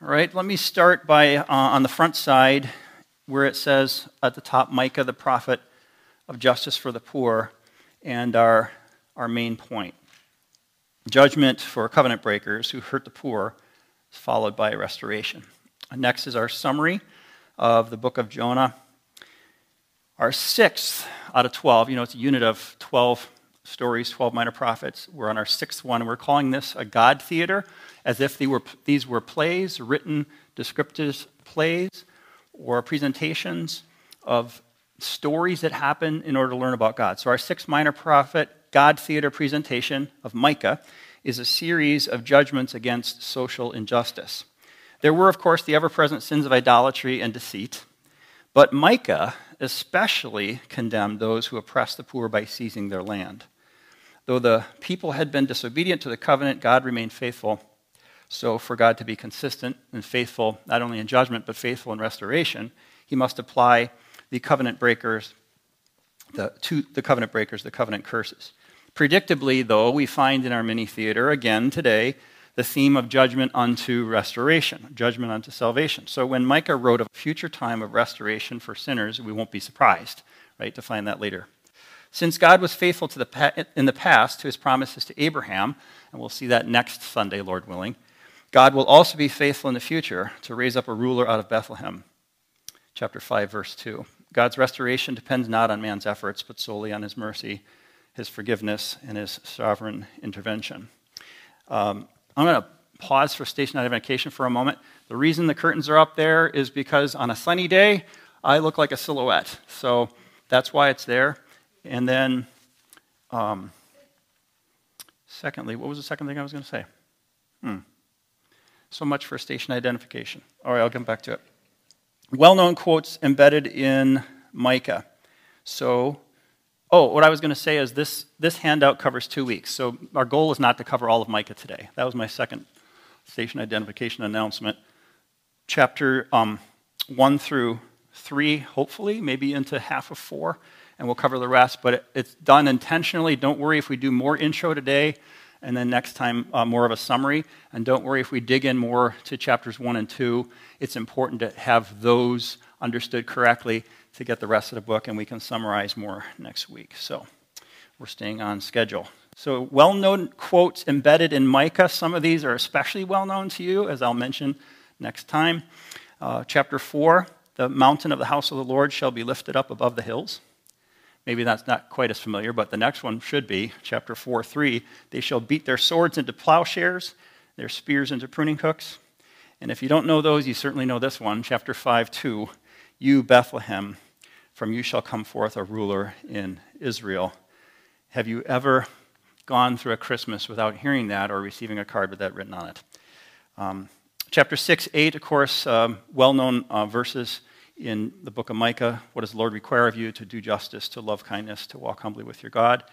All right, let me start by uh, on the front side where it says at the top Micah, the prophet of justice for the poor, and our, our main point. Judgment for covenant breakers who hurt the poor is followed by restoration. Next is our summary of the book of Jonah. Our sixth out of 12, you know, it's a unit of 12 stories, 12 minor prophets. We're on our sixth one. We're calling this a God theater, as if were, these were plays, written descriptive plays, or presentations of stories that happen in order to learn about God. So, our sixth minor prophet God theater presentation of Micah is a series of judgments against social injustice. There were, of course, the ever present sins of idolatry and deceit, but Micah especially condemned those who oppressed the poor by seizing their land. Though the people had been disobedient to the covenant, God remained faithful. So, for God to be consistent and faithful, not only in judgment, but faithful in restoration, he must apply the covenant breakers, the, to the covenant breakers, the covenant curses. Predictably, though, we find in our mini theater again today the theme of judgment unto restoration, judgment unto salvation. So when Micah wrote of a future time of restoration for sinners, we won't be surprised, right, to find that later. Since God was faithful to the, in the past to his promises to Abraham, and we'll see that next Sunday, Lord willing, God will also be faithful in the future to raise up a ruler out of Bethlehem. Chapter 5, verse 2. God's restoration depends not on man's efforts, but solely on his mercy, his forgiveness, and his sovereign intervention. Um, I'm going to pause for station identification for a moment. The reason the curtains are up there is because on a sunny day, I look like a silhouette. So that's why it's there. And then, um, secondly, what was the second thing I was going to say? Hmm. So much for station identification. All right, I'll come back to it. Well known quotes embedded in Micah. So, oh, what I was going to say is this, this handout covers two weeks. So, our goal is not to cover all of Micah today. That was my second station identification announcement. Chapter um, 1 through 3, hopefully, maybe into half of 4, and we'll cover the rest. But it, it's done intentionally. Don't worry if we do more intro today and then next time uh, more of a summary. And don't worry if we dig in more to chapters 1 and 2, it's important to have those understood correctly to get the rest of the book, and we can summarize more next week. So we're staying on schedule. So, well known quotes embedded in Micah. Some of these are especially well known to you, as I'll mention next time. Uh, chapter 4 The mountain of the house of the Lord shall be lifted up above the hills. Maybe that's not quite as familiar, but the next one should be, chapter 4 3. They shall beat their swords into plowshares, their spears into pruning hooks. And if you don't know those, you certainly know this one, chapter 5 2. You, Bethlehem, from you shall come forth a ruler in Israel. Have you ever gone through a Christmas without hearing that or receiving a card with that written on it? Um, chapter 6 8, of course, um, well known uh, verses in the book of Micah. What does the Lord require of you? To do justice, to love kindness, to walk humbly with your God.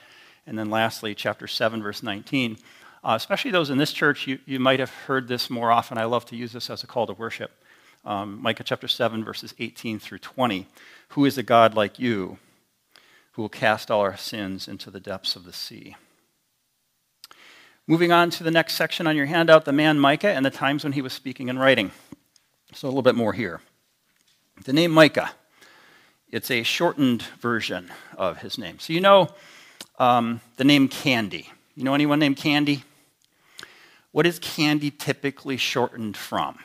And then lastly, chapter 7, verse 19. Uh, especially those in this church, you, you might have heard this more often. I love to use this as a call to worship. Um, Micah chapter 7, verses 18 through 20. Who is a God like you who will cast all our sins into the depths of the sea? Moving on to the next section on your handout, the man Micah and the times when he was speaking and writing. So a little bit more here. The name Micah, it's a shortened version of his name. So you know um, the name Candy. You know anyone named Candy? What is Candy typically shortened from?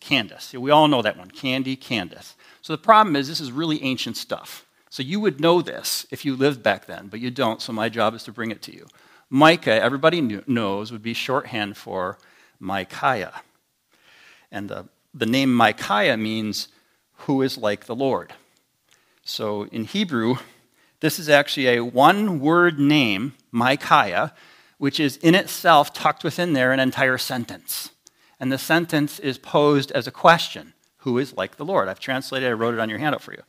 Candace. We all know that one. Candy, Candace. So the problem is, this is really ancient stuff. So you would know this if you lived back then, but you don't, so my job is to bring it to you. Micah, everybody knows, would be shorthand for Micaiah. And the the name Micaiah means who is like the Lord. So in Hebrew, this is actually a one word name, Micaiah, which is in itself tucked within there an entire sentence. And the sentence is posed as a question Who is like the Lord? I've translated, I wrote it on your handout for you.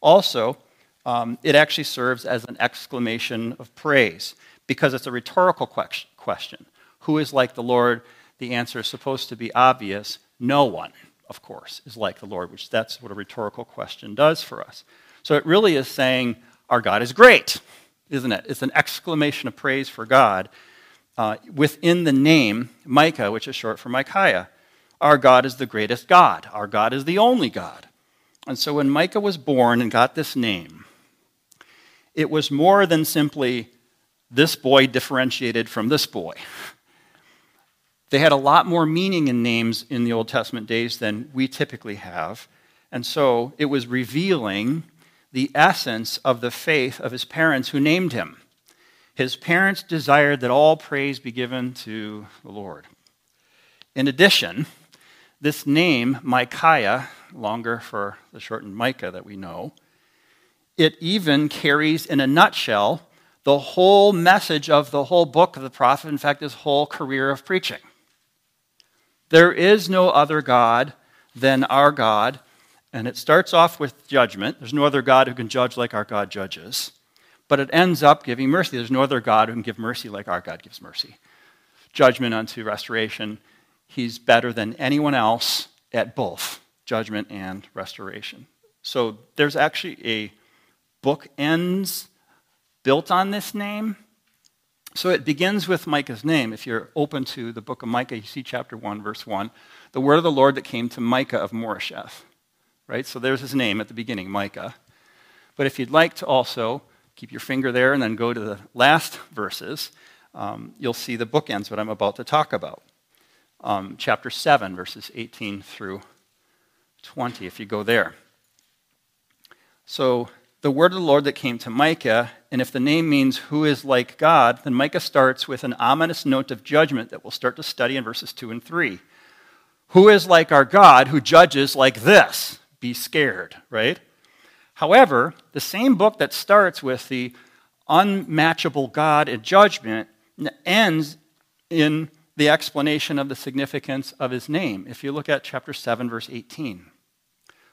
Also, um, it actually serves as an exclamation of praise because it's a rhetorical question. Who is like the Lord? The answer is supposed to be obvious no one of course, is like the Lord, which that's what a rhetorical question does for us. So it really is saying, Our God is great, isn't it? It's an exclamation of praise for God uh, within the name Micah, which is short for Micaiah. Our God is the greatest God. Our God is the only God. And so when Micah was born and got this name, it was more than simply this boy differentiated from this boy. They had a lot more meaning in names in the Old Testament days than we typically have. And so it was revealing the essence of the faith of his parents who named him. His parents desired that all praise be given to the Lord. In addition, this name, Micaiah, longer for the shortened Micah that we know, it even carries in a nutshell the whole message of the whole book of the prophet, in fact, his whole career of preaching. There is no other God than our God, and it starts off with judgment. There's no other God who can judge like our God judges. But it ends up giving mercy. There's no other God who can give mercy like our God gives mercy. Judgment unto restoration. He's better than anyone else at both judgment and restoration. So there's actually a book ends built on this name. So it begins with Micah's name. If you're open to the book of Micah, you see chapter 1, verse 1. The word of the Lord that came to Micah of Moresheth. Right? So there's his name at the beginning, Micah. But if you'd like to also keep your finger there and then go to the last verses, um, you'll see the bookends, what I'm about to talk about. Um, chapter 7, verses 18 through 20, if you go there. So the word of the Lord that came to Micah, and if the name means who is like God, then Micah starts with an ominous note of judgment that we'll start to study in verses 2 and 3. Who is like our God who judges like this? Be scared, right? However, the same book that starts with the unmatchable God in judgment ends in the explanation of the significance of his name. If you look at chapter 7, verse 18.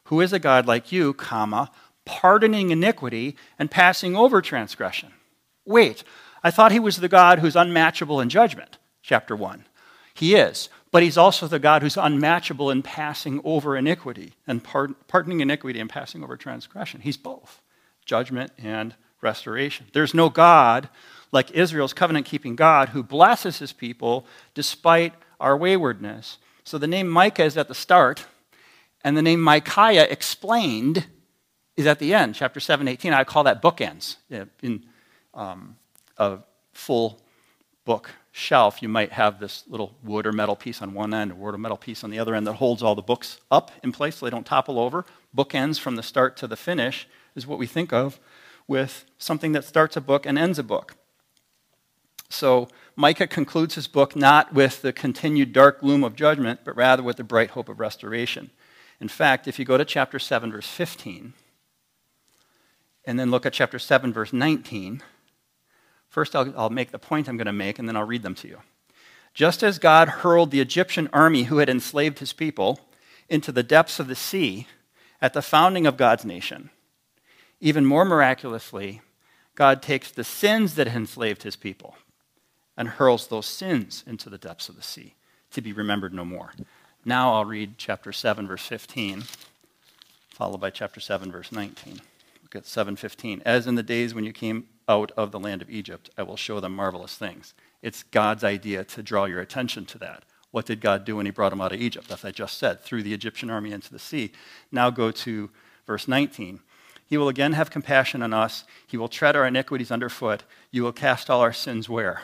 Who is a God like you, comma, pardoning iniquity and passing over transgression. Wait, I thought he was the God who's unmatchable in judgment, chapter 1. He is, but he's also the God who's unmatchable in passing over iniquity and pardoning iniquity and passing over transgression. He's both judgment and restoration. There's no God like Israel's covenant keeping God who blesses his people despite our waywardness. So the name Micah is at the start, and the name Micaiah explained is at the end, chapter 7, 18. I call that bookends. In um, a full book shelf, you might have this little wood or metal piece on one end, a wood or metal piece on the other end that holds all the books up in place so they don't topple over. Bookends from the start to the finish is what we think of with something that starts a book and ends a book. So Micah concludes his book not with the continued dark gloom of judgment, but rather with the bright hope of restoration. In fact, if you go to chapter 7, verse 15, and then look at chapter 7, verse 19. First, I'll, I'll make the point I'm going to make, and then I'll read them to you. Just as God hurled the Egyptian army who had enslaved his people into the depths of the sea at the founding of God's nation, even more miraculously, God takes the sins that enslaved his people and hurls those sins into the depths of the sea to be remembered no more. Now I'll read chapter 7, verse 15, followed by chapter 7, verse 19. At 7:15. As in the days when you came out of the land of Egypt, I will show them marvelous things. It's God's idea to draw your attention to that. What did God do when he brought them out of Egypt? As I just said, threw the Egyptian army into the sea. Now go to verse 19. He will again have compassion on us. He will tread our iniquities underfoot. You will cast all our sins where?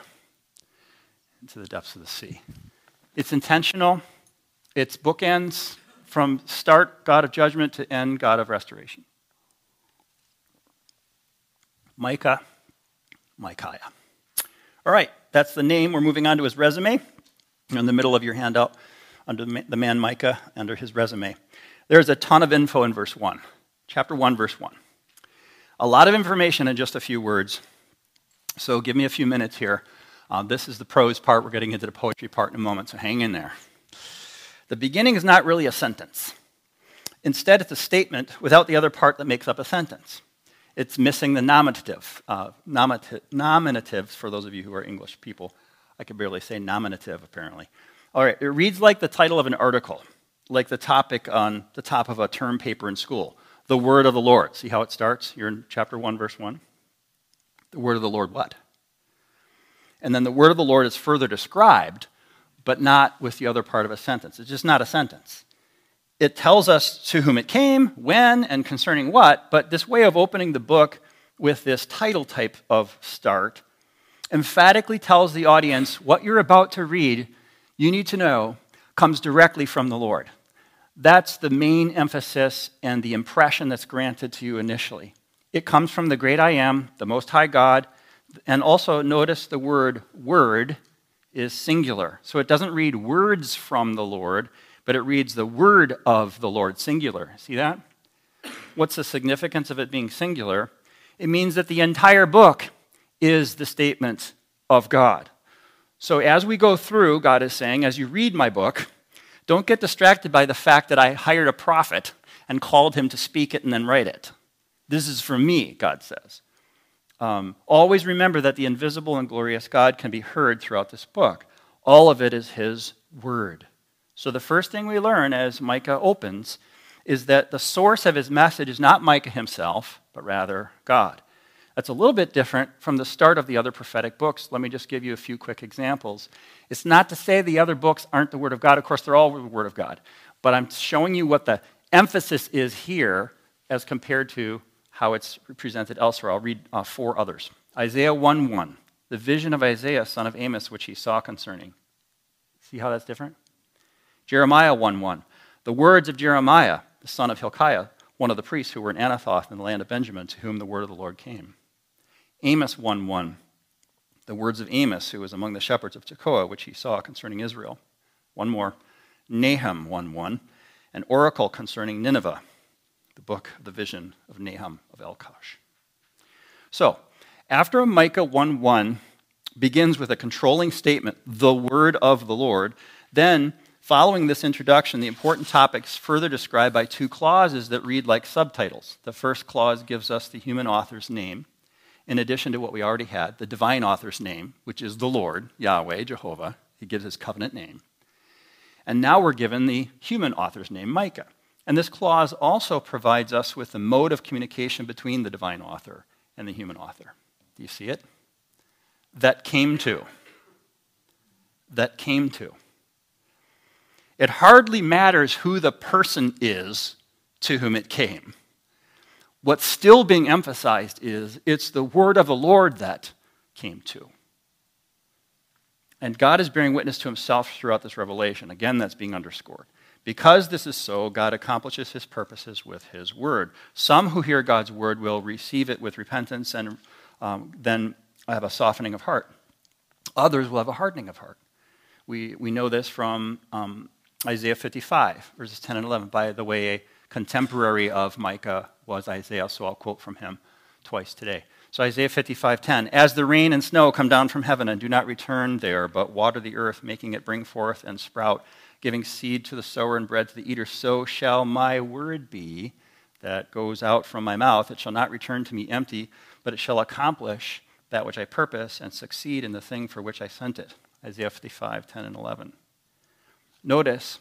Into the depths of the sea. It's intentional. It's bookends from start God of judgment to end God of restoration. Micah, Micaiah. All right, that's the name. We're moving on to his resume. In the middle of your handout, under the man Micah, under his resume. There's a ton of info in verse 1, chapter 1, verse 1. A lot of information in just a few words. So give me a few minutes here. Uh, this is the prose part. We're getting into the poetry part in a moment, so hang in there. The beginning is not really a sentence. Instead, it's a statement without the other part that makes up a sentence it's missing the nominative. Uh, nominative. Nominatives, for those of you who are English people, I can barely say nominative, apparently. All right, it reads like the title of an article, like the topic on the top of a term paper in school. The word of the Lord. See how it starts? You're in chapter 1, verse 1. The word of the Lord, what? And then the word of the Lord is further described but not with the other part of a sentence. It's just not a sentence. It tells us to whom it came, when, and concerning what, but this way of opening the book with this title type of start emphatically tells the audience what you're about to read, you need to know, comes directly from the Lord. That's the main emphasis and the impression that's granted to you initially. It comes from the great I am, the Most High God, and also notice the word word is singular. So it doesn't read words from the Lord, but it reads the word of the Lord, singular. See that? What's the significance of it being singular? It means that the entire book is the statement of God. So as we go through, God is saying, as you read my book, don't get distracted by the fact that I hired a prophet and called him to speak it and then write it. This is for me, God says. Um, always remember that the invisible and glorious God can be heard throughout this book. All of it is His Word. So, the first thing we learn as Micah opens is that the source of his message is not Micah himself, but rather God. That's a little bit different from the start of the other prophetic books. Let me just give you a few quick examples. It's not to say the other books aren't the Word of God. Of course, they're all the Word of God. But I'm showing you what the emphasis is here as compared to how it's presented elsewhere. I'll read uh, four others. Isaiah 1 1, the vision of Isaiah, son of Amos, which he saw concerning. See how that's different? Jeremiah 1 1, the words of Jeremiah, the son of Hilkiah, one of the priests who were in Anathoth in the land of Benjamin, to whom the word of the Lord came. Amos 1 1, the words of Amos, who was among the shepherds of Tekoa, which he saw concerning Israel. One more, Nahum 1 1, an oracle concerning Nineveh the book of the vision of Nahum of Elkosh. So, after Micah 1 1 begins with a controlling statement, the word of the Lord, then following this introduction, the important topics further described by two clauses that read like subtitles. The first clause gives us the human author's name, in addition to what we already had, the divine author's name, which is the Lord, Yahweh, Jehovah. He gives his covenant name. And now we're given the human author's name, Micah. And this clause also provides us with the mode of communication between the divine author and the human author. Do you see it? That came to. That came to. It hardly matters who the person is to whom it came. What's still being emphasized is it's the word of the Lord that came to. And God is bearing witness to himself throughout this revelation. Again, that's being underscored. Because this is so, God accomplishes his purposes with his word. Some who hear God's word will receive it with repentance and um, then have a softening of heart. Others will have a hardening of heart. We, we know this from um, Isaiah 55, verses 10 and 11. By the way, a contemporary of Micah was Isaiah, so I'll quote from him twice today. So Isaiah 55:10, as the rain and snow come down from heaven and do not return there, but water the earth, making it bring forth and sprout, giving seed to the sower and bread to the eater, so shall my word be that goes out from my mouth. It shall not return to me empty, but it shall accomplish that which I purpose and succeed in the thing for which I sent it. Isaiah 55, 10 and 11. Notice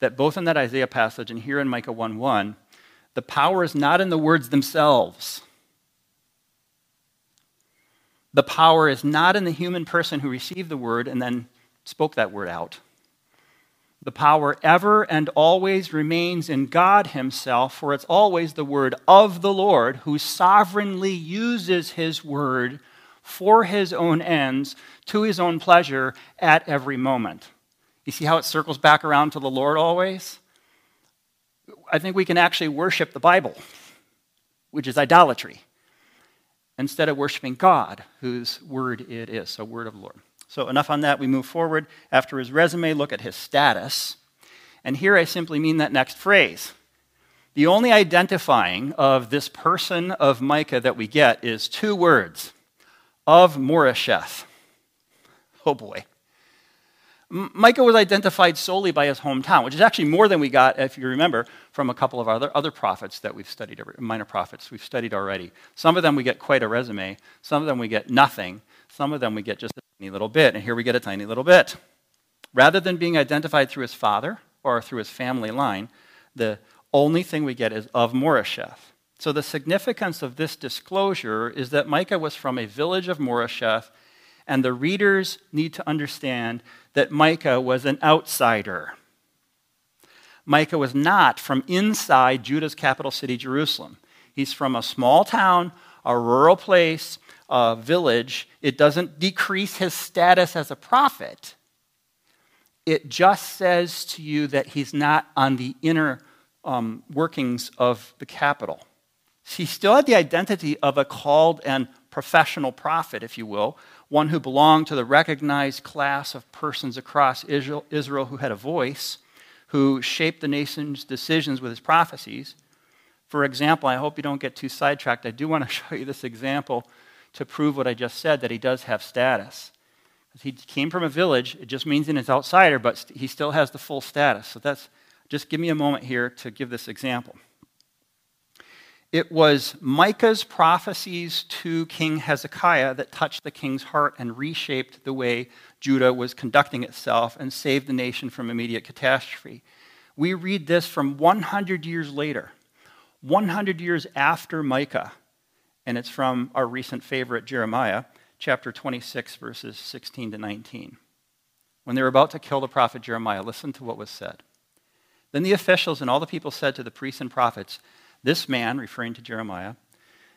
that both in that Isaiah passage and here in Micah 1 1, the power is not in the words themselves. The power is not in the human person who received the word and then spoke that word out. The power ever and always remains in God Himself, for it's always the word of the Lord who sovereignly uses His word for His own ends, to His own pleasure at every moment. You see how it circles back around to the Lord always? I think we can actually worship the Bible, which is idolatry, instead of worshiping God, whose word it is, so word of the Lord. So, enough on that. We move forward. After his resume, look at his status. And here I simply mean that next phrase. The only identifying of this person of Micah that we get is two words of Moresheth. Oh boy. Micah was identified solely by his hometown, which is actually more than we got, if you remember, from a couple of other, other prophets that we've studied, minor prophets we've studied already. Some of them we get quite a resume, some of them we get nothing, some of them we get just a tiny little bit, and here we get a tiny little bit. Rather than being identified through his father or through his family line, the only thing we get is of Moresheth. So the significance of this disclosure is that Micah was from a village of Moresheth, And the readers need to understand that Micah was an outsider. Micah was not from inside Judah's capital city, Jerusalem. He's from a small town, a rural place, a village. It doesn't decrease his status as a prophet. It just says to you that he's not on the inner um, workings of the capital. He still had the identity of a called and professional prophet, if you will, one who belonged to the recognized class of persons across Israel who had a voice, who shaped the nation's decisions with his prophecies. For example, I hope you don't get too sidetracked. I do want to show you this example to prove what I just said that he does have status. He came from a village, it just means he's an outsider, but he still has the full status. So that's just give me a moment here to give this example. It was Micah's prophecies to King Hezekiah that touched the king's heart and reshaped the way Judah was conducting itself and saved the nation from immediate catastrophe. We read this from 100 years later, 100 years after Micah, and it's from our recent favorite, Jeremiah, chapter 26, verses 16 to 19. When they were about to kill the prophet Jeremiah, listen to what was said. Then the officials and all the people said to the priests and prophets, this man, referring to Jeremiah,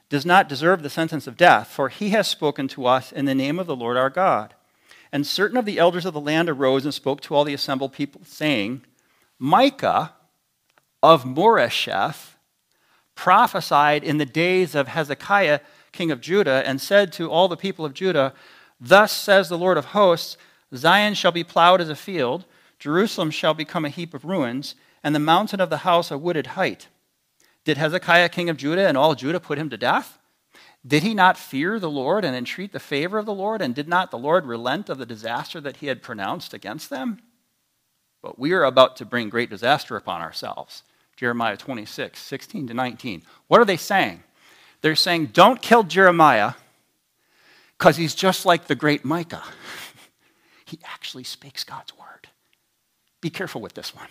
does not deserve the sentence of death, for he has spoken to us in the name of the Lord our God. And certain of the elders of the land arose and spoke to all the assembled people, saying, Micah of Moresheth prophesied in the days of Hezekiah, king of Judah, and said to all the people of Judah, Thus says the Lord of hosts Zion shall be plowed as a field, Jerusalem shall become a heap of ruins, and the mountain of the house a wooded height. Did Hezekiah, king of Judah, and all Judah put him to death? Did he not fear the Lord and entreat the favor of the Lord? And did not the Lord relent of the disaster that he had pronounced against them? But we are about to bring great disaster upon ourselves. Jeremiah 26, 16 to 19. What are they saying? They're saying, don't kill Jeremiah because he's just like the great Micah. he actually speaks God's word. Be careful with this one.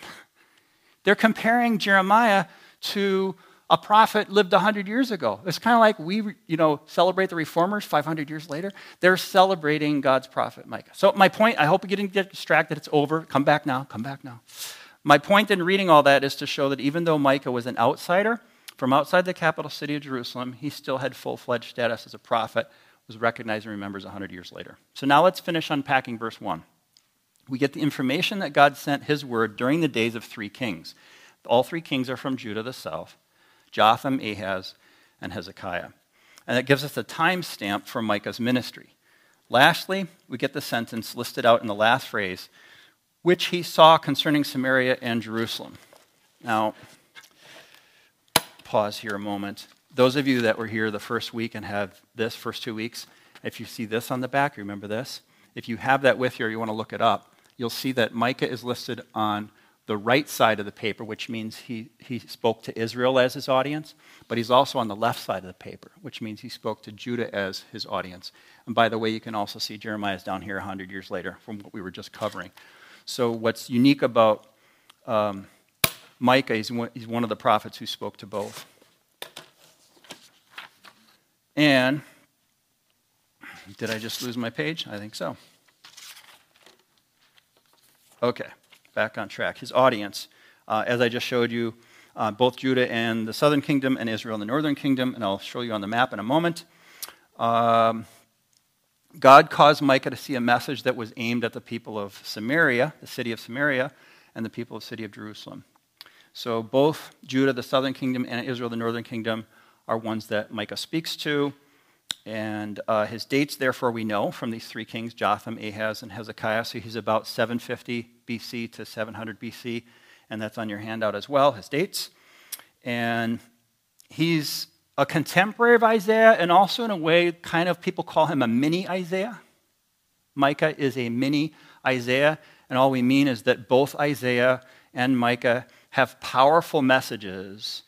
They're comparing Jeremiah to a prophet lived 100 years ago. It's kind of like we, you know, celebrate the reformers 500 years later. They're celebrating God's prophet Micah. So my point, I hope you didn't get distracted. It's over. Come back now. Come back now. My point in reading all that is to show that even though Micah was an outsider from outside the capital city of Jerusalem, he still had full-fledged status as a prophet, was recognized and remembers 100 years later. So now let's finish unpacking verse 1. We get the information that God sent his word during the days of three kings. All three kings are from Judah, the south Jotham, Ahaz, and Hezekiah. And that gives us a time stamp for Micah's ministry. Lastly, we get the sentence listed out in the last phrase, which he saw concerning Samaria and Jerusalem. Now, pause here a moment. Those of you that were here the first week and have this first two weeks, if you see this on the back, remember this? If you have that with you or you want to look it up, you'll see that Micah is listed on the right side of the paper, which means he, he spoke to Israel as his audience, but he's also on the left side of the paper, which means he spoke to Judah as his audience. And by the way, you can also see Jeremiah's down here 100 years later from what we were just covering. So, what's unique about um, Micah, he's one, he's one of the prophets who spoke to both. And did I just lose my page? I think so. Okay back on track. His audience, uh, as I just showed you, uh, both Judah and the southern kingdom, and Israel and the northern kingdom, and I'll show you on the map in a moment. Um, God caused Micah to see a message that was aimed at the people of Samaria, the city of Samaria, and the people of the city of Jerusalem. So both Judah, the southern kingdom, and Israel, the northern kingdom, are ones that Micah speaks to. And uh, his dates, therefore, we know from these three kings Jotham, Ahaz, and Hezekiah. So he's about 750 BC to 700 BC, and that's on your handout as well, his dates. And he's a contemporary of Isaiah, and also in a way, kind of people call him a mini Isaiah. Micah is a mini Isaiah, and all we mean is that both Isaiah and Micah have powerful messages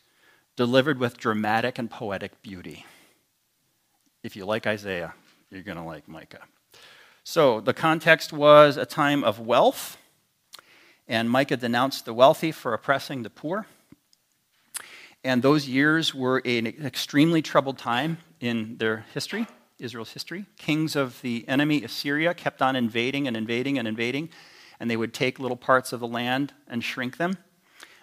delivered with dramatic and poetic beauty. If you like Isaiah, you're going to like Micah. So the context was a time of wealth, and Micah denounced the wealthy for oppressing the poor. And those years were an extremely troubled time in their history Israel's history. Kings of the enemy, Assyria, kept on invading and invading and invading, and they would take little parts of the land and shrink them.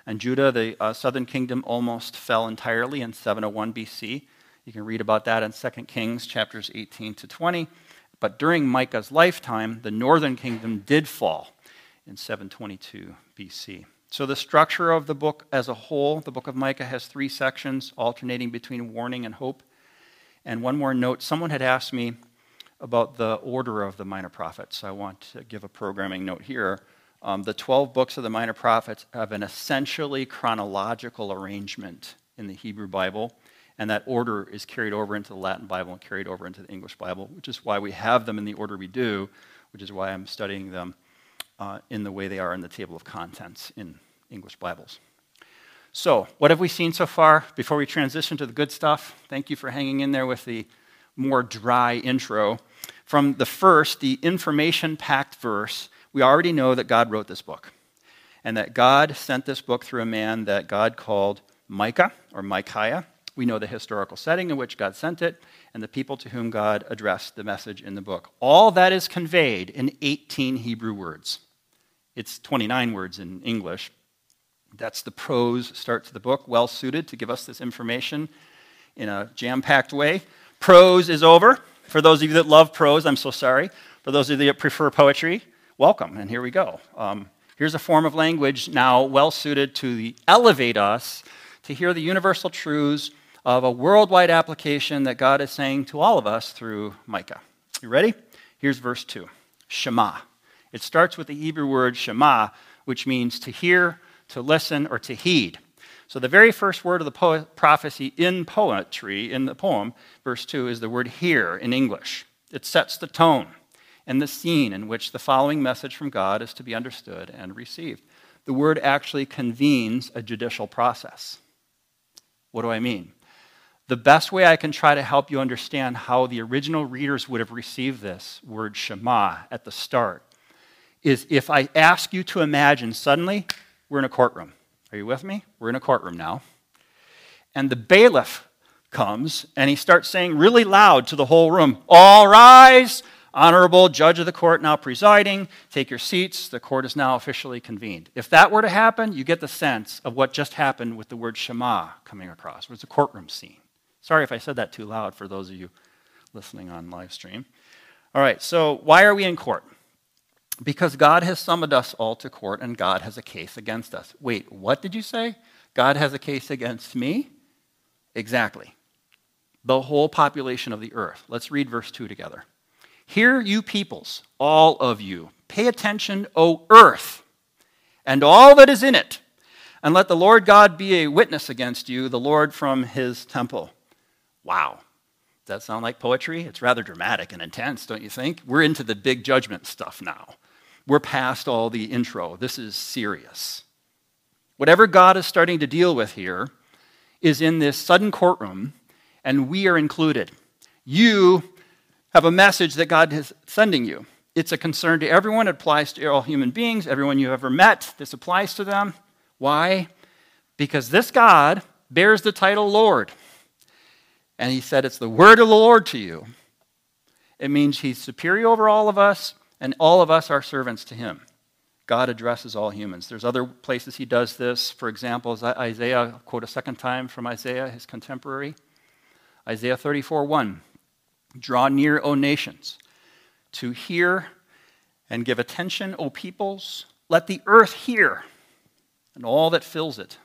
And Judah, the uh, southern kingdom, almost fell entirely in 701 BC. You can read about that in 2 Kings chapters 18 to 20. But during Micah's lifetime, the northern kingdom did fall in 722 BC. So, the structure of the book as a whole, the book of Micah has three sections alternating between warning and hope. And one more note someone had asked me about the order of the minor prophets. I want to give a programming note here. Um, the 12 books of the minor prophets have an essentially chronological arrangement in the Hebrew Bible, and that order is carried over into the Latin Bible and carried over into the English Bible, which is why we have them in the order we do, which is why I'm studying them uh, in the way they are in the table of contents in English Bibles. So, what have we seen so far before we transition to the good stuff? Thank you for hanging in there with the more dry intro. From the first, the information packed verse, we already know that God wrote this book and that God sent this book through a man that God called Micah or Micaiah. We know the historical setting in which God sent it and the people to whom God addressed the message in the book. All that is conveyed in 18 Hebrew words. It's 29 words in English. That's the prose start to the book, well suited to give us this information in a jam packed way. Prose is over. For those of you that love prose, I'm so sorry. For those of you that prefer poetry, welcome, and here we go. Um, here's a form of language now well suited to elevate us to hear the universal truths of a worldwide application that God is saying to all of us through Micah. You ready? Here's verse 2 Shema. It starts with the Hebrew word shema, which means to hear, to listen, or to heed. So the very first word of the po- prophecy in poetry, in the poem, verse 2, is the word hear in English. It sets the tone and the scene in which the following message from God is to be understood and received. The word actually convenes a judicial process. What do I mean? The best way I can try to help you understand how the original readers would have received this word Shema at the start is if I ask you to imagine suddenly we're in a courtroom. Are you with me? We're in a courtroom now. And the bailiff comes and he starts saying really loud to the whole room, All rise! Honorable judge of the court now presiding, take your seats. The court is now officially convened. If that were to happen, you get the sense of what just happened with the word Shema coming across. It was a courtroom scene. Sorry if I said that too loud for those of you listening on live stream. All right, so why are we in court? Because God has summoned us all to court and God has a case against us. Wait, what did you say? God has a case against me? Exactly. The whole population of the earth. Let's read verse 2 together. Hear, you peoples, all of you. Pay attention, O earth, and all that is in it, and let the Lord God be a witness against you, the Lord from his temple. Wow. Does that sound like poetry? It's rather dramatic and intense, don't you think? We're into the big judgment stuff now. We're past all the intro. This is serious. Whatever God is starting to deal with here is in this sudden courtroom, and we are included. You have a message that God is sending you. It's a concern to everyone. It applies to all human beings, everyone you've ever met. This applies to them. Why? Because this God bears the title Lord. And he said, It's the word of the Lord to you. It means he's superior over all of us and all of us are servants to him. God addresses all humans. There's other places he does this. For example, Isaiah, I'll quote a second time from Isaiah, his contemporary. Isaiah 34 1. Draw near, O nations, to hear and give attention, O peoples. Let the earth hear and all that fills it,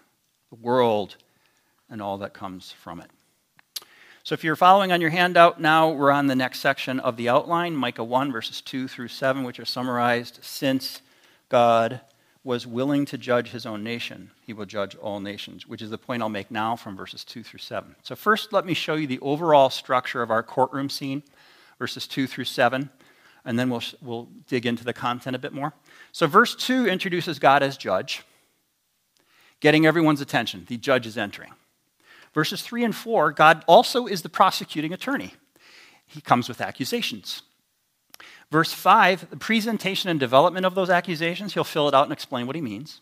the world and all that comes from it. So if you're following on your handout now, we're on the next section of the outline, Micah 1, verses 2 through 7, which are summarized since God was willing to judge his own nation, he will judge all nations, which is the point I'll make now from verses 2 through 7. So, first, let me show you the overall structure of our courtroom scene, verses 2 through 7, and then we'll, we'll dig into the content a bit more. So, verse 2 introduces God as judge, getting everyone's attention. The judge is entering. Verses 3 and 4, God also is the prosecuting attorney. He comes with accusations. Verse 5, the presentation and development of those accusations, he'll fill it out and explain what he means.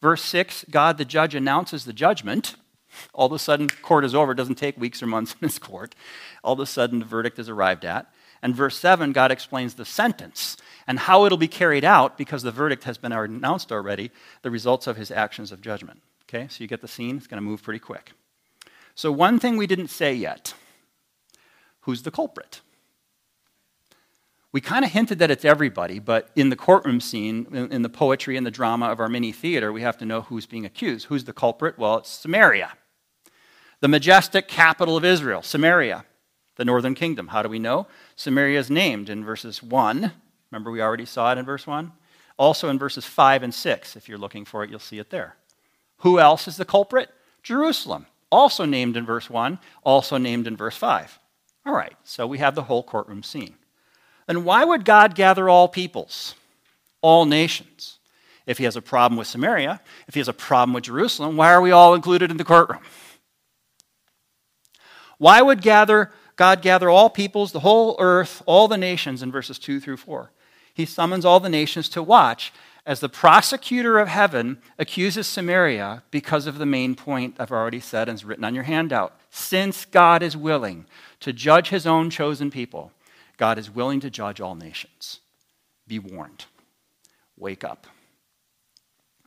Verse 6, God the judge announces the judgment. All of a sudden, court is over. It doesn't take weeks or months in this court. All of a sudden, the verdict is arrived at. And verse 7, God explains the sentence and how it'll be carried out because the verdict has been announced already, the results of his actions of judgment. Okay, so you get the scene. It's going to move pretty quick. So, one thing we didn't say yet who's the culprit? We kind of hinted that it's everybody, but in the courtroom scene, in, in the poetry and the drama of our mini theater, we have to know who's being accused. Who's the culprit? Well, it's Samaria, the majestic capital of Israel, Samaria, the northern kingdom. How do we know? Samaria is named in verses 1. Remember, we already saw it in verse 1? Also in verses 5 and 6. If you're looking for it, you'll see it there. Who else is the culprit? Jerusalem, also named in verse 1, also named in verse 5. All right, so we have the whole courtroom scene. Then why would God gather all peoples, all nations? If he has a problem with Samaria, if he has a problem with Jerusalem, why are we all included in the courtroom? Why would gather, God gather all peoples, the whole earth, all the nations in verses 2 through 4? He summons all the nations to watch as the prosecutor of heaven accuses Samaria because of the main point I've already said and is written on your handout. Since God is willing to judge his own chosen people, God is willing to judge all nations. Be warned. Wake up.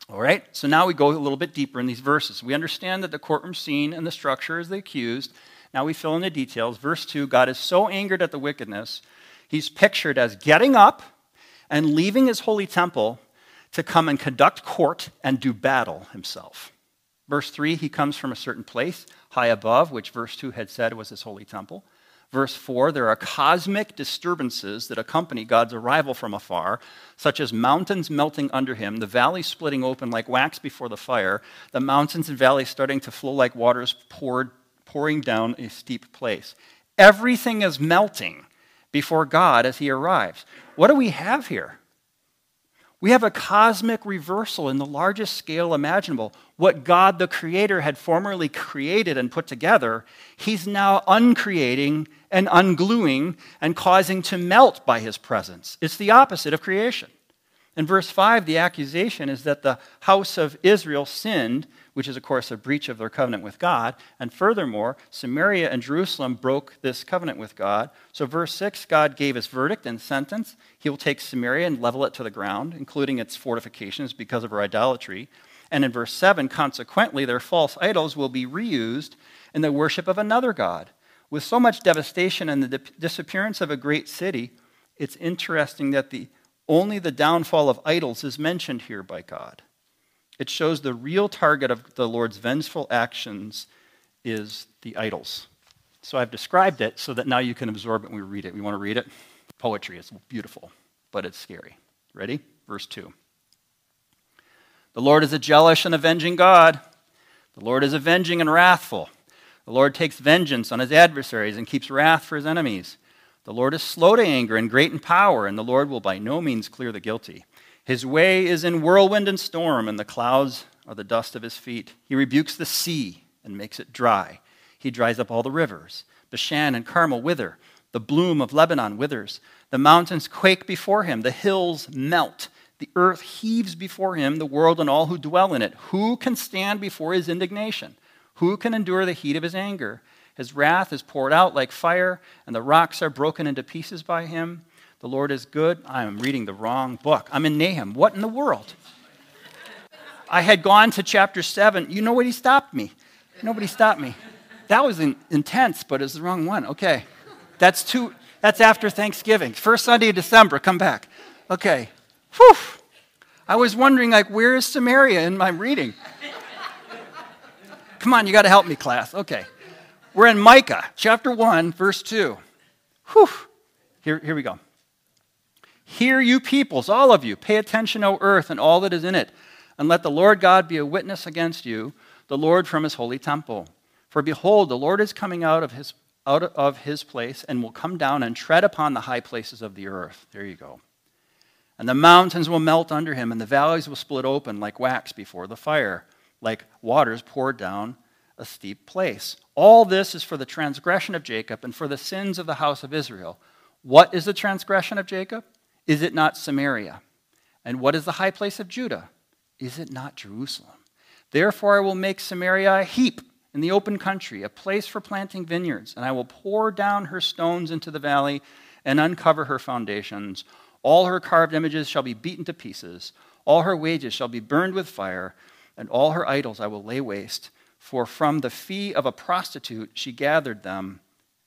All right, so now we go a little bit deeper in these verses. We understand that the courtroom scene and the structure is the accused. Now we fill in the details. Verse 2 God is so angered at the wickedness, he's pictured as getting up and leaving his holy temple to come and conduct court and do battle himself. Verse 3, he comes from a certain place high above, which verse 2 had said was his holy temple. Verse 4, there are cosmic disturbances that accompany God's arrival from afar, such as mountains melting under him, the valleys splitting open like wax before the fire, the mountains and valleys starting to flow like waters poured, pouring down a steep place. Everything is melting before God as he arrives. What do we have here? We have a cosmic reversal in the largest scale imaginable. What God the Creator had formerly created and put together, He's now uncreating and ungluing and causing to melt by His presence. It's the opposite of creation. In verse 5, the accusation is that the house of Israel sinned which is, of course, a breach of their covenant with God. And furthermore, Samaria and Jerusalem broke this covenant with God. So, verse 6, God gave his verdict and sentence. He will take Samaria and level it to the ground, including its fortifications because of her idolatry. And in verse 7, consequently, their false idols will be reused in the worship of another God. With so much devastation and the disappearance of a great city, it's interesting that the, only the downfall of idols is mentioned here by God. It shows the real target of the Lord's vengeful actions is the idols. So I've described it so that now you can absorb it when we read it. We want to read it? Poetry is beautiful, but it's scary. Ready? Verse 2. The Lord is a jealous and avenging God. The Lord is avenging and wrathful. The Lord takes vengeance on his adversaries and keeps wrath for his enemies. The Lord is slow to anger and great in power, and the Lord will by no means clear the guilty. His way is in whirlwind and storm, and the clouds are the dust of his feet. He rebukes the sea and makes it dry. He dries up all the rivers. Bashan and Carmel wither. The bloom of Lebanon withers. The mountains quake before him. The hills melt. The earth heaves before him, the world and all who dwell in it. Who can stand before his indignation? Who can endure the heat of his anger? His wrath is poured out like fire, and the rocks are broken into pieces by him. The Lord is good. I am reading the wrong book. I'm in Nahum. What in the world? I had gone to chapter 7. You know what? He stopped me. Nobody stopped me. That was in, intense, but it's the wrong one. Okay. That's two. That's after Thanksgiving. First Sunday of December. Come back. Okay. Whew. I was wondering, like, where is Samaria in my reading? Come on, you got to help me, class. Okay. We're in Micah, chapter 1, verse 2. Whew. Here, here we go. Hear, you peoples, all of you, pay attention, O earth, and all that is in it, and let the Lord God be a witness against you, the Lord from his holy temple. For behold, the Lord is coming out of his, out of his place and will come down and tread upon the high places of the earth. There you go. And the mountains will melt under him, and the valleys will split open like wax before the fire, like waters poured down a steep place. All this is for the transgression of Jacob and for the sins of the house of Israel. What is the transgression of Jacob? Is it not Samaria? And what is the high place of Judah? Is it not Jerusalem? Therefore, I will make Samaria a heap in the open country, a place for planting vineyards, and I will pour down her stones into the valley and uncover her foundations. All her carved images shall be beaten to pieces, all her wages shall be burned with fire, and all her idols I will lay waste. For from the fee of a prostitute she gathered them,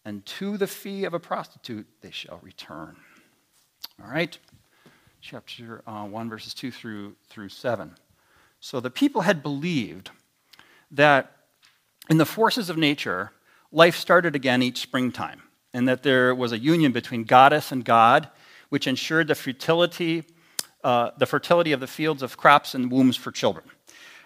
and to the fee of a prostitute they shall return. All right? Chapter uh, 1, verses 2 through, through 7. So the people had believed that in the forces of nature, life started again each springtime, and that there was a union between goddess and God, which ensured the fertility, uh, the fertility of the fields of crops and wombs for children.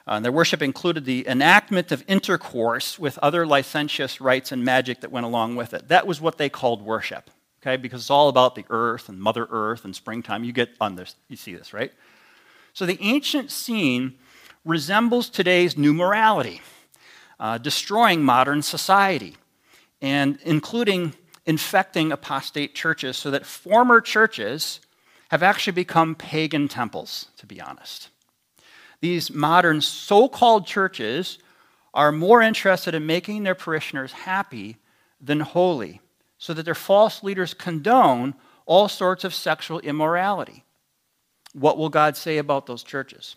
Uh, their worship included the enactment of intercourse with other licentious rites and magic that went along with it. That was what they called worship, okay? Because it's all about the earth and Mother Earth and springtime. You get on this, you see this, right? So the ancient scene resembles today's new morality uh, destroying modern society and including infecting apostate churches so that former churches have actually become pagan temples, to be honest. These modern so called churches are more interested in making their parishioners happy than holy, so that their false leaders condone all sorts of sexual immorality. What will God say about those churches?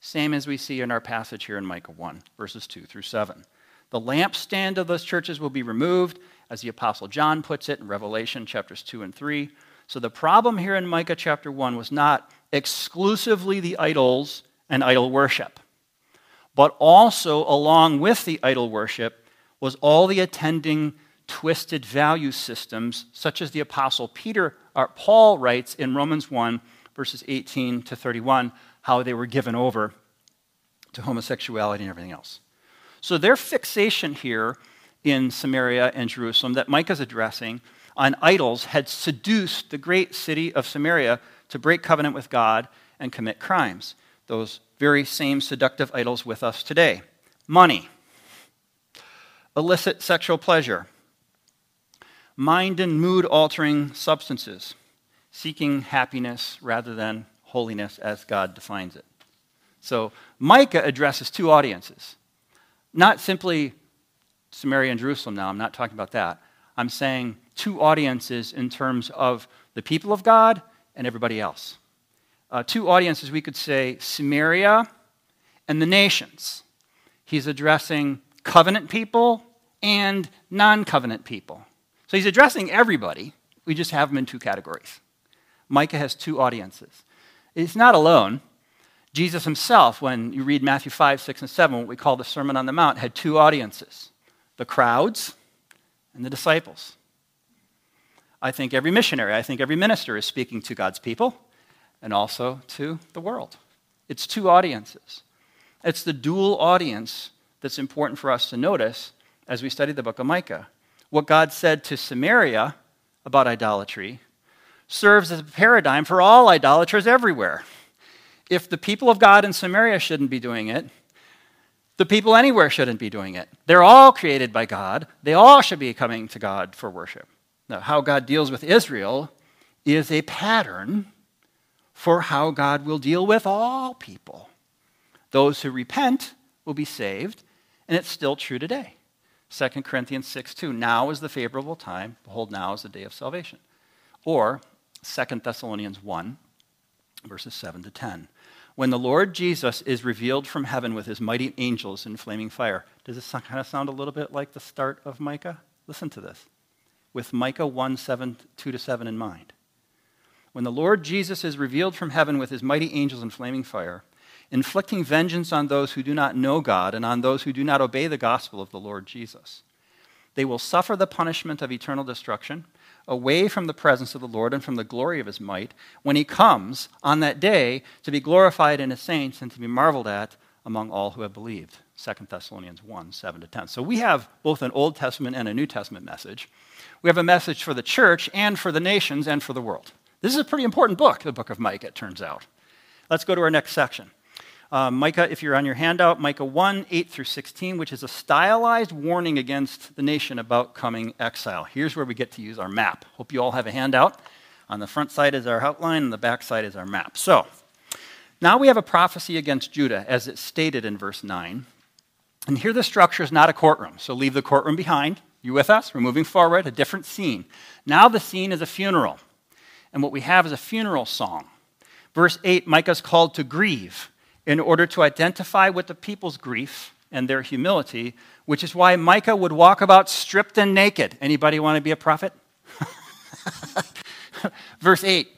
Same as we see in our passage here in Micah 1, verses 2 through 7. The lampstand of those churches will be removed, as the Apostle John puts it in Revelation chapters 2 and 3. So the problem here in Micah chapter 1 was not exclusively the idols and idol worship, but also, along with the idol worship, was all the attending twisted value systems, such as the Apostle Peter, or Paul writes in Romans 1, verses 18 to 31, how they were given over to homosexuality and everything else. So their fixation here in Samaria and Jerusalem that Micah's addressing on idols had seduced the great city of Samaria to break covenant with God and commit crimes. Those very same seductive idols with us today money, illicit sexual pleasure, mind and mood altering substances, seeking happiness rather than holiness as God defines it. So Micah addresses two audiences. Not simply Samaria and Jerusalem now, I'm not talking about that. I'm saying two audiences in terms of the people of God and everybody else. Uh, two audiences, we could say Samaria and the nations. He's addressing covenant people and non covenant people. So he's addressing everybody. We just have them in two categories. Micah has two audiences. He's not alone. Jesus himself, when you read Matthew 5, 6, and 7, what we call the Sermon on the Mount, had two audiences the crowds and the disciples. I think every missionary, I think every minister is speaking to God's people and also to the world. It's two audiences. It's the dual audience that's important for us to notice as we study the book of Micah. What God said to Samaria about idolatry serves as a paradigm for all idolaters everywhere. If the people of God in Samaria shouldn't be doing it, the people anywhere shouldn't be doing it. They're all created by God. They all should be coming to God for worship. Now, how God deals with Israel is a pattern for how God will deal with all people. Those who repent will be saved, and it's still true today. 2 Corinthians 6 2. Now is the favorable time. Behold, now is the day of salvation. Or 2 Thessalonians 1, verses 7 to 10. When the Lord Jesus is revealed from heaven with his mighty angels in flaming fire. Does this kind of sound a little bit like the start of Micah? Listen to this. With Micah 1, 7, 2 to 7 in mind. When the Lord Jesus is revealed from heaven with his mighty angels in flaming fire, inflicting vengeance on those who do not know God and on those who do not obey the gospel of the Lord Jesus. They will suffer the punishment of eternal destruction away from the presence of the Lord and from the glory of his might when he comes on that day to be glorified in his saints and to be marveled at among all who have believed. 2 Thessalonians 1 7 to 10. So we have both an Old Testament and a New Testament message. We have a message for the church and for the nations and for the world. This is a pretty important book, the book of Micah, it turns out. Let's go to our next section. Uh, Micah, if you're on your handout, Micah 1 8 through 16, which is a stylized warning against the nation about coming exile. Here's where we get to use our map. Hope you all have a handout. On the front side is our outline, and the back side is our map. So, now we have a prophecy against Judah, as it's stated in verse 9. And here the structure is not a courtroom, so leave the courtroom behind. You with us? We're moving forward, a different scene. Now the scene is a funeral. And what we have is a funeral song. Verse 8 Micah's called to grieve in order to identify with the people's grief and their humility, which is why Micah would walk about stripped and naked. Anybody want to be a prophet? Verse 8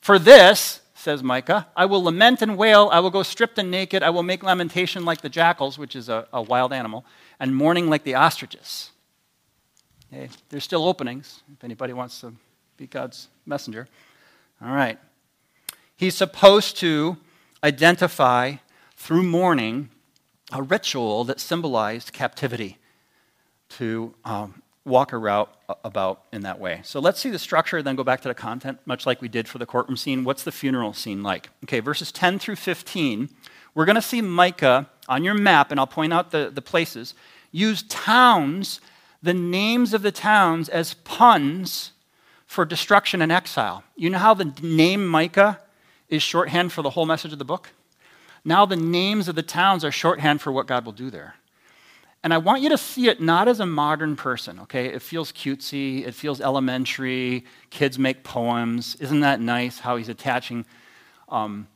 For this, says Micah, I will lament and wail, I will go stripped and naked, I will make lamentation like the jackals, which is a, a wild animal, and mourning like the ostriches. Okay, there's still openings if anybody wants to be God's messenger. All right. He's supposed to identify through mourning a ritual that symbolized captivity to um, walk around about in that way. So let's see the structure, then go back to the content, much like we did for the courtroom scene. What's the funeral scene like? Okay, verses 10 through 15. We're going to see Micah on your map, and I'll point out the, the places, use towns, the names of the towns, as puns for destruction and exile. You know how the name Micah is shorthand for the whole message of the book? Now the names of the towns are shorthand for what God will do there. And I want you to see it not as a modern person, okay? It feels cutesy, it feels elementary, kids make poems. Isn't that nice how he's attaching, um,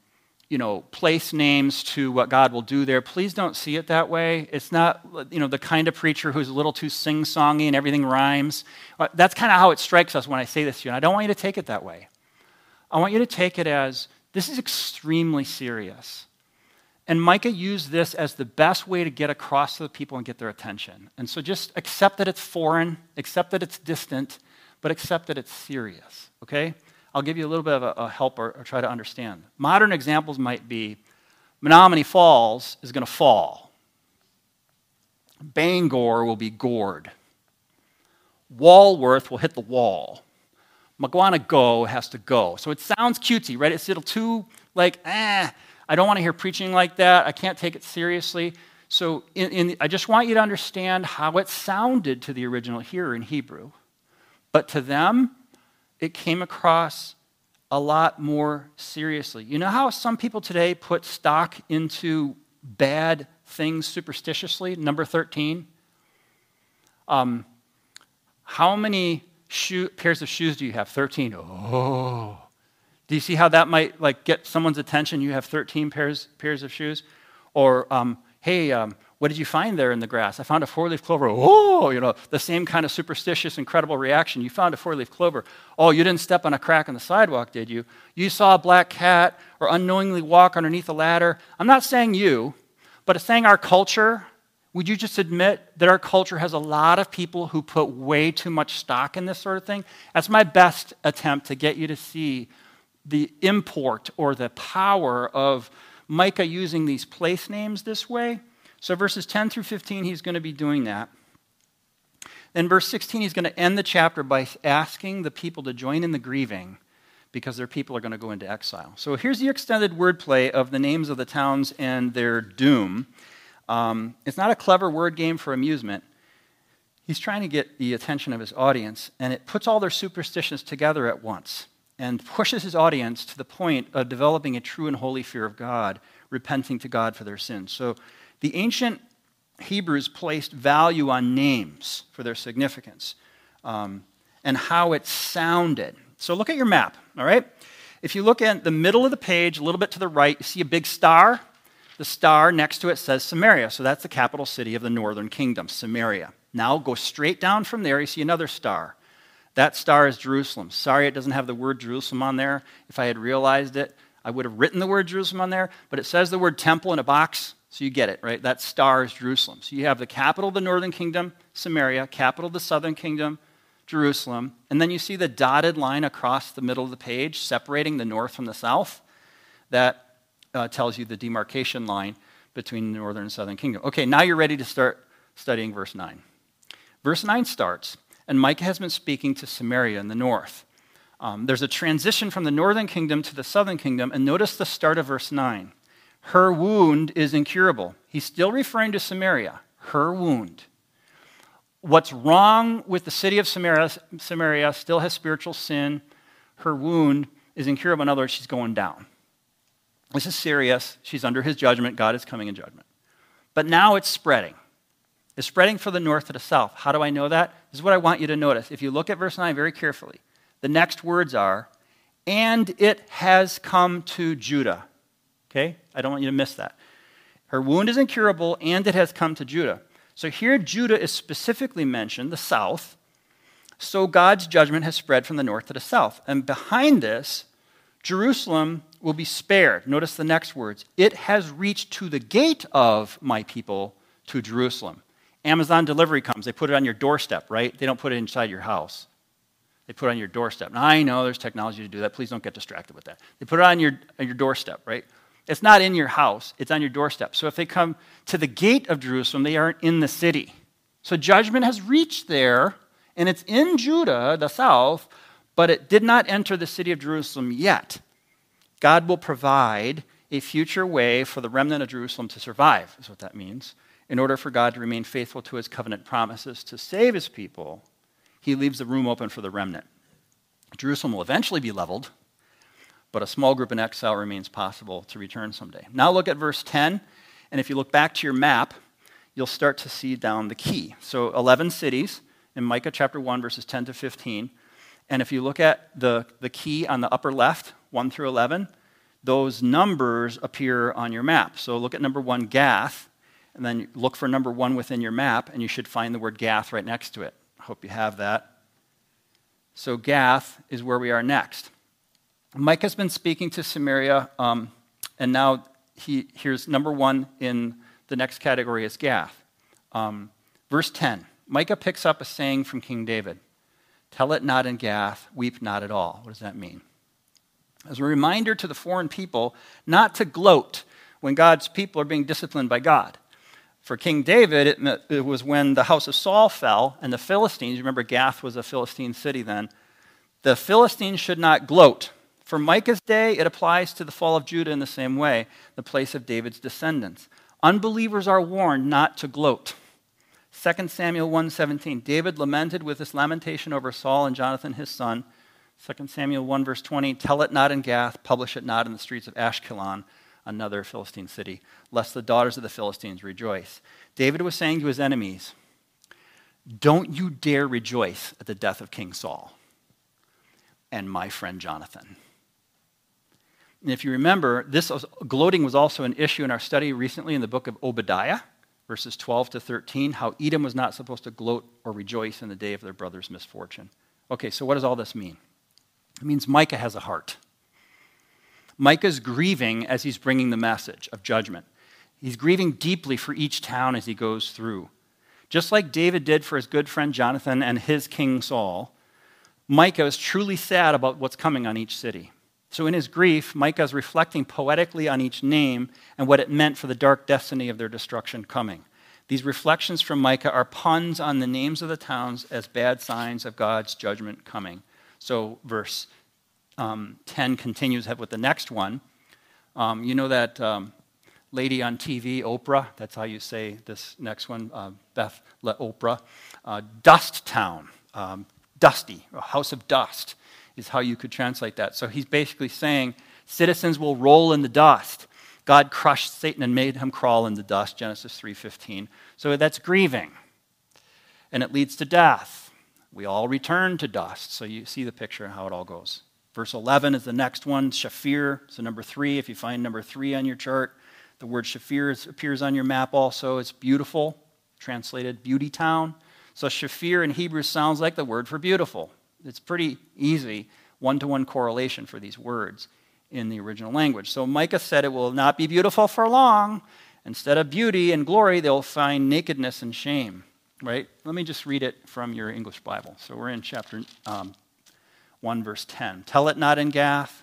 you know, place names to what God will do there? Please don't see it that way. It's not, you know, the kind of preacher who's a little too sing songy and everything rhymes. Uh, that's kind of how it strikes us when I say this to you, and I don't want you to take it that way. I want you to take it as this is extremely serious. And Micah used this as the best way to get across to the people and get their attention. And so just accept that it's foreign, accept that it's distant, but accept that it's serious, okay? I'll give you a little bit of a, a help or, or, try to understand. Modern examples might be Menomonee Falls is going to fall, Bangor will be gored, Walworth will hit the wall. Mukwonago has to go. So it sounds cutesy, right? It's a little too like, eh, I don't want to hear preaching like that. I can't take it seriously. So in, in, I just want you to understand how it sounded to the original hearer in Hebrew. But to them, it came across a lot more seriously. You know how some people today put stock into bad things superstitiously? Number 13. Um, how many shoe, pairs of shoes do you have? 13. Oh. Do you see how that might like get someone's attention? You have 13 pairs, pairs of shoes. Or, um, hey, um, what did you find there in the grass? I found a four leaf clover. Oh, you know, the same kind of superstitious, incredible reaction. You found a four leaf clover. Oh, you didn't step on a crack in the sidewalk, did you? You saw a black cat or unknowingly walk underneath a ladder. I'm not saying you, but saying our culture. Would you just admit that our culture has a lot of people who put way too much stock in this sort of thing? That's my best attempt to get you to see the import or the power of Micah using these place names this way. So, verses 10 through 15, he's going to be doing that. Then, verse 16, he's going to end the chapter by asking the people to join in the grieving because their people are going to go into exile. So, here's the extended wordplay of the names of the towns and their doom. Um, it's not a clever word game for amusement. He's trying to get the attention of his audience, and it puts all their superstitions together at once and pushes his audience to the point of developing a true and holy fear of God, repenting to God for their sins. So the ancient Hebrews placed value on names for their significance um, and how it sounded. So look at your map, all right? If you look at the middle of the page, a little bit to the right, you see a big star. The star next to it says Samaria. So that's the capital city of the northern kingdom, Samaria. Now go straight down from there, you see another star. That star is Jerusalem. Sorry it doesn't have the word Jerusalem on there. If I had realized it, I would have written the word Jerusalem on there, but it says the word temple in a box, so you get it, right? That star is Jerusalem. So you have the capital of the northern kingdom, Samaria, capital of the southern kingdom, Jerusalem, and then you see the dotted line across the middle of the page separating the north from the south. That uh, tells you the demarcation line between the northern and southern kingdom. Okay, now you're ready to start studying verse 9. Verse 9 starts and Micah has been speaking to Samaria in the north. Um, there's a transition from the northern kingdom to the southern kingdom, and notice the start of verse 9. Her wound is incurable. He's still referring to Samaria, her wound. What's wrong with the city of Samaria, Samaria still has spiritual sin. Her wound is incurable. In other words, she's going down. This is serious. She's under his judgment. God is coming in judgment. but now it's spreading. It's spreading from the north to the south. How do I know that? This is what I want you to notice. If you look at verse 9 very carefully, the next words are, and it has come to Judah. Okay? I don't want you to miss that. Her wound is incurable, and it has come to Judah. So here, Judah is specifically mentioned, the south. So God's judgment has spread from the north to the south. And behind this, Jerusalem will be spared. Notice the next words it has reached to the gate of my people to Jerusalem. Amazon delivery comes, they put it on your doorstep, right? They don't put it inside your house. They put it on your doorstep. Now, I know there's technology to do that. Please don't get distracted with that. They put it on your, on your doorstep, right? It's not in your house, it's on your doorstep. So if they come to the gate of Jerusalem, they aren't in the city. So judgment has reached there, and it's in Judah, the south, but it did not enter the city of Jerusalem yet. God will provide a future way for the remnant of Jerusalem to survive, is what that means. In order for God to remain faithful to his covenant promises to save his people, he leaves the room open for the remnant. Jerusalem will eventually be leveled, but a small group in exile remains possible to return someday. Now look at verse 10, and if you look back to your map, you'll start to see down the key. So 11 cities in Micah chapter 1, verses 10 to 15. And if you look at the, the key on the upper left, 1 through 11, those numbers appear on your map. So look at number 1, Gath, and then look for number 1 within your map, and you should find the word Gath right next to it. I hope you have that. So Gath is where we are next. Mike has been speaking to Samaria, um, and now he, here's number one in the next category is Gath. Um, verse 10 Micah picks up a saying from King David Tell it not in Gath, weep not at all. What does that mean? As a reminder to the foreign people not to gloat when God's people are being disciplined by God. For King David, it, it was when the house of Saul fell and the Philistines, remember Gath was a Philistine city then, the Philistines should not gloat for Micah's day, it applies to the fall of Judah in the same way, the place of David's descendants. Unbelievers are warned not to gloat. 2 Samuel 1:17 David lamented with this lamentation over Saul and Jonathan his son. 2 Samuel 1 verse 20 Tell it not in Gath, publish it not in the streets of Ashkelon, another Philistine city, lest the daughters of the Philistines rejoice. David was saying to his enemies, Don't you dare rejoice at the death of King Saul and my friend Jonathan. And if you remember, this gloating was also an issue in our study recently in the book of Obadiah, verses 12 to 13, how Edom was not supposed to gloat or rejoice in the day of their brother's misfortune. Okay, so what does all this mean? It means Micah has a heart. Micah's grieving as he's bringing the message of judgment. He's grieving deeply for each town as he goes through. Just like David did for his good friend Jonathan and his king Saul, Micah is truly sad about what's coming on each city. So, in his grief, Micah is reflecting poetically on each name and what it meant for the dark destiny of their destruction coming. These reflections from Micah are puns on the names of the towns as bad signs of God's judgment coming. So, verse um, 10 continues with the next one. Um, you know that um, lady on TV, Oprah? That's how you say this next one, uh, Beth Le Oprah. Uh, Dust Town, um, dusty, a house of dust is how you could translate that. So he's basically saying citizens will roll in the dust. God crushed Satan and made him crawl in the dust, Genesis 3:15. So that's grieving. And it leads to death. We all return to dust. So you see the picture how it all goes. Verse 11 is the next one, Shaphir. So number 3, if you find number 3 on your chart, the word Shaphir appears on your map also. It's beautiful, translated beauty town. So Shaphir in Hebrew sounds like the word for beautiful. It's pretty easy one to one correlation for these words in the original language. So Micah said it will not be beautiful for long. Instead of beauty and glory, they'll find nakedness and shame. Right? Let me just read it from your English Bible. So we're in chapter um, 1, verse 10. Tell it not in Gath.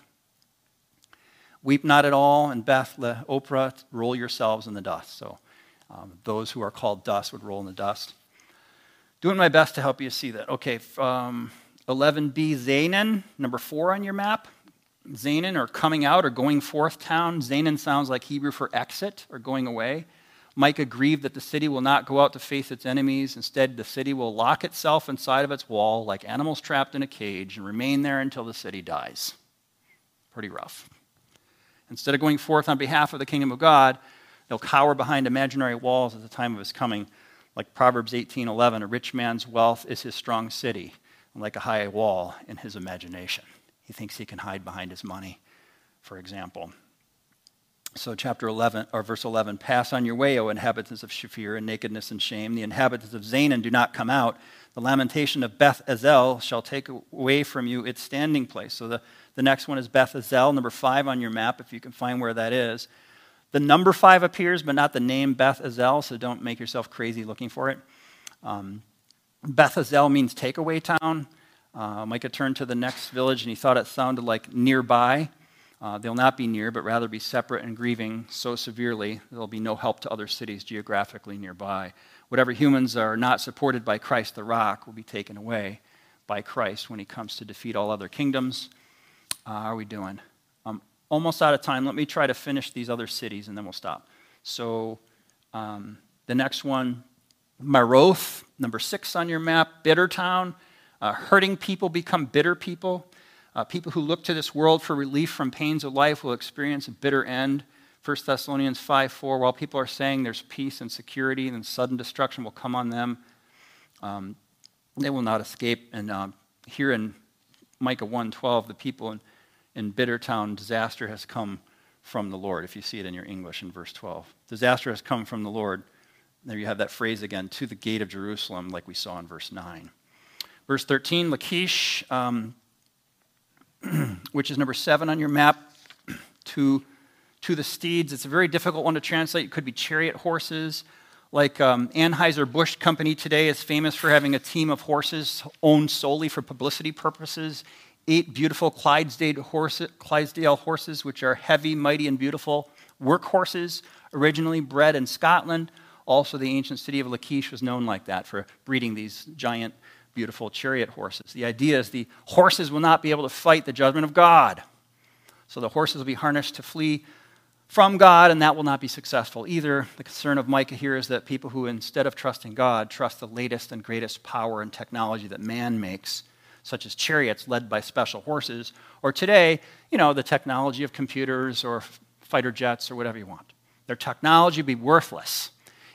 Weep not at all in Beth Oprah. Roll yourselves in the dust. So um, those who are called dust would roll in the dust. Doing my best to help you see that. Okay, um, 11b, Zaanan, number four on your map. Zaanan, or coming out or going forth town. Zaanan sounds like Hebrew for exit or going away. Micah grieved that the city will not go out to face its enemies. Instead, the city will lock itself inside of its wall like animals trapped in a cage and remain there until the city dies. Pretty rough. Instead of going forth on behalf of the kingdom of God, They'll cower behind imaginary walls at the time of his coming. Like Proverbs 18:11, a rich man's wealth is his strong city, like a high wall in his imagination. He thinks he can hide behind his money, for example. So, chapter 11, or verse 11 Pass on your way, O inhabitants of Shaphir, in nakedness and shame. The inhabitants of Zaanan do not come out. The lamentation of Beth Ezel shall take away from you its standing place. So, the, the next one is Beth Ezel, number five on your map, if you can find where that is. The number five appears, but not the name Beth Ezel, so don't make yourself crazy looking for it. Um, Beth Ezel means takeaway town. Uh, Micah turned to the next village and he thought it sounded like nearby. Uh, they'll not be near, but rather be separate and grieving so severely there'll be no help to other cities geographically nearby. Whatever humans are not supported by Christ the rock will be taken away by Christ when he comes to defeat all other kingdoms. Uh, how are we doing? I'm almost out of time. Let me try to finish these other cities and then we'll stop. So um, the next one, Maroth, number six on your map, Bitter Town. Uh, hurting people become bitter people. Uh, people who look to this world for relief from pains of life will experience a bitter end. 1 Thessalonians 5 4, while people are saying there's peace and security, then sudden destruction will come on them. Um, they will not escape. And um, here in Micah 1 12, the people in, in Bitter Town, disaster has come from the Lord, if you see it in your English in verse 12. Disaster has come from the Lord. There you have that phrase again, to the gate of Jerusalem, like we saw in verse 9. Verse 13, Lachish, um, which is number seven on your map, to, to the steeds. It's a very difficult one to translate. It could be chariot horses. Like um, Anheuser-Busch Company today is famous for having a team of horses owned solely for publicity purposes. Eight beautiful Clydesdale horses, Clydesdale horses, which are heavy, mighty, and beautiful work horses, originally bred in Scotland. Also, the ancient city of Lachish was known like that for breeding these giant beautiful chariot horses. The idea is the horses will not be able to fight the judgment of God. So the horses will be harnessed to flee from God, and that will not be successful either. The concern of Micah here is that people who, instead of trusting God, trust the latest and greatest power and technology that man makes, such as chariots led by special horses, or today, you know, the technology of computers or fighter jets or whatever you want. Their technology will be worthless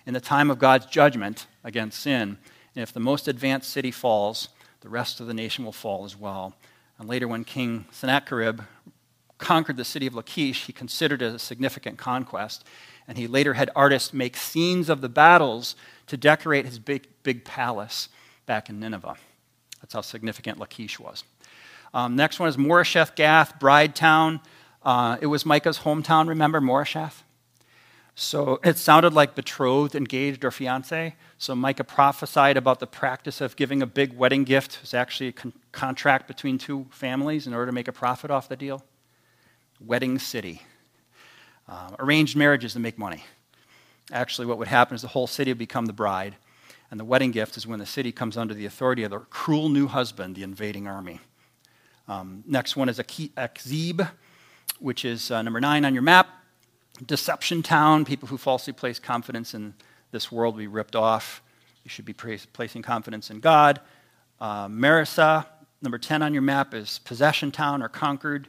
in the time of God's judgment against sin and if the most advanced city falls, the rest of the nation will fall as well. And later, when King Sennacherib conquered the city of Lachish, he considered it a significant conquest. And he later had artists make scenes of the battles to decorate his big, big palace back in Nineveh. That's how significant Lachish was. Um, next one is Moresheth Gath, Bride Town. Uh, it was Micah's hometown, remember Moresheth? So it sounded like betrothed, engaged, or fiance. So Micah prophesied about the practice of giving a big wedding gift. It was actually a con- contract between two families in order to make a profit off the deal. Wedding city. Uh, arranged marriages to make money. Actually, what would happen is the whole city would become the bride. And the wedding gift is when the city comes under the authority of the cruel new husband, the invading army. Um, next one is Akzib, which is uh, number nine on your map deception town, people who falsely place confidence in this world will be ripped off. You should be placing confidence in God. Uh, Mareshah, number 10 on your map, is possession town or conquered.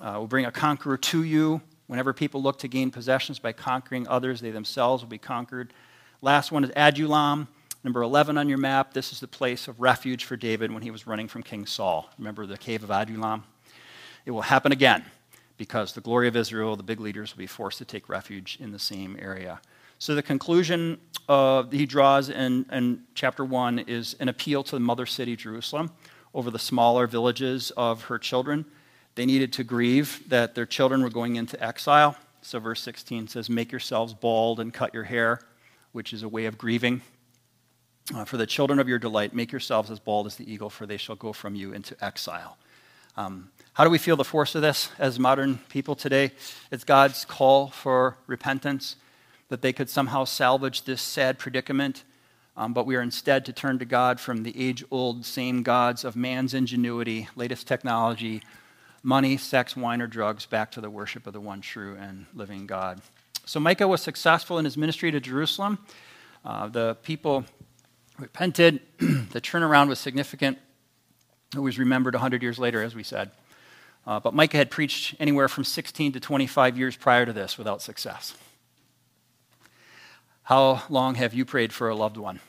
Uh, will bring a conqueror to you. Whenever people look to gain possessions by conquering others, they themselves will be conquered. Last one is Adullam, number 11 on your map. This is the place of refuge for David when he was running from King Saul. Remember the cave of Adullam? It will happen again because the glory of Israel, the big leaders, will be forced to take refuge in the same area. So the conclusion he draws in, in chapter 1 is an appeal to the mother city, Jerusalem, over the smaller villages of her children. They needed to grieve that their children were going into exile. So verse 16 says, Make yourselves bald and cut your hair, which is a way of grieving. Uh, for the children of your delight, make yourselves as bald as the eagle, for they shall go from you into exile. Um, how do we feel the force of this as modern people today? It's God's call for repentance, that they could somehow salvage this sad predicament, um, but we are instead to turn to God from the age old same gods of man's ingenuity, latest technology, money, sex, wine, or drugs, back to the worship of the one true and living God. So Micah was successful in his ministry to Jerusalem. Uh, the people repented. the turnaround was significant. It was remembered 100 years later, as we said. Uh, but Micah had preached anywhere from 16 to 25 years prior to this without success. How long have you prayed for a loved one?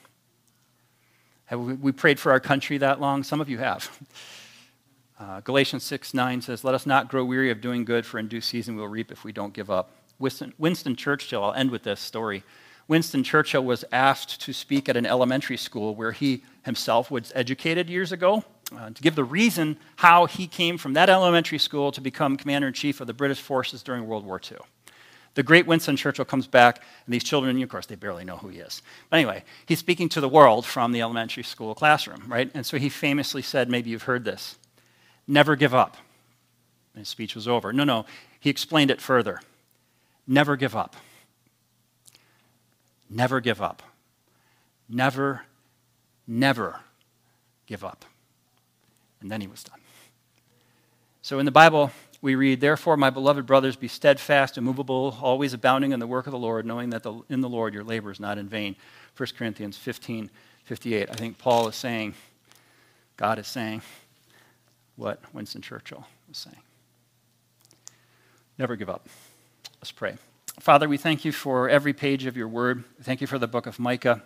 Have we prayed for our country that long? Some of you have. Uh, Galatians 6 9 says, Let us not grow weary of doing good, for in due season we'll reap if we don't give up. Winston, Winston Churchill, I'll end with this story. Winston Churchill was asked to speak at an elementary school where he himself was educated years ago uh, to give the reason how he came from that elementary school to become commander in chief of the British forces during World War II. The great Winston Churchill comes back, and these children, of course, they barely know who he is. But anyway, he's speaking to the world from the elementary school classroom, right? And so he famously said, maybe you've heard this never give up. And his speech was over. No, no, he explained it further. Never give up. Never give up. Never, never give up. And then he was done. So in the Bible, we read, Therefore, my beloved brothers, be steadfast, immovable, always abounding in the work of the Lord, knowing that the, in the Lord your labor is not in vain. 1 Corinthians 15 58. I think Paul is saying, God is saying what Winston Churchill was saying. Never give up. Let's pray. Father, we thank you for every page of your word. Thank you for the book of Micah.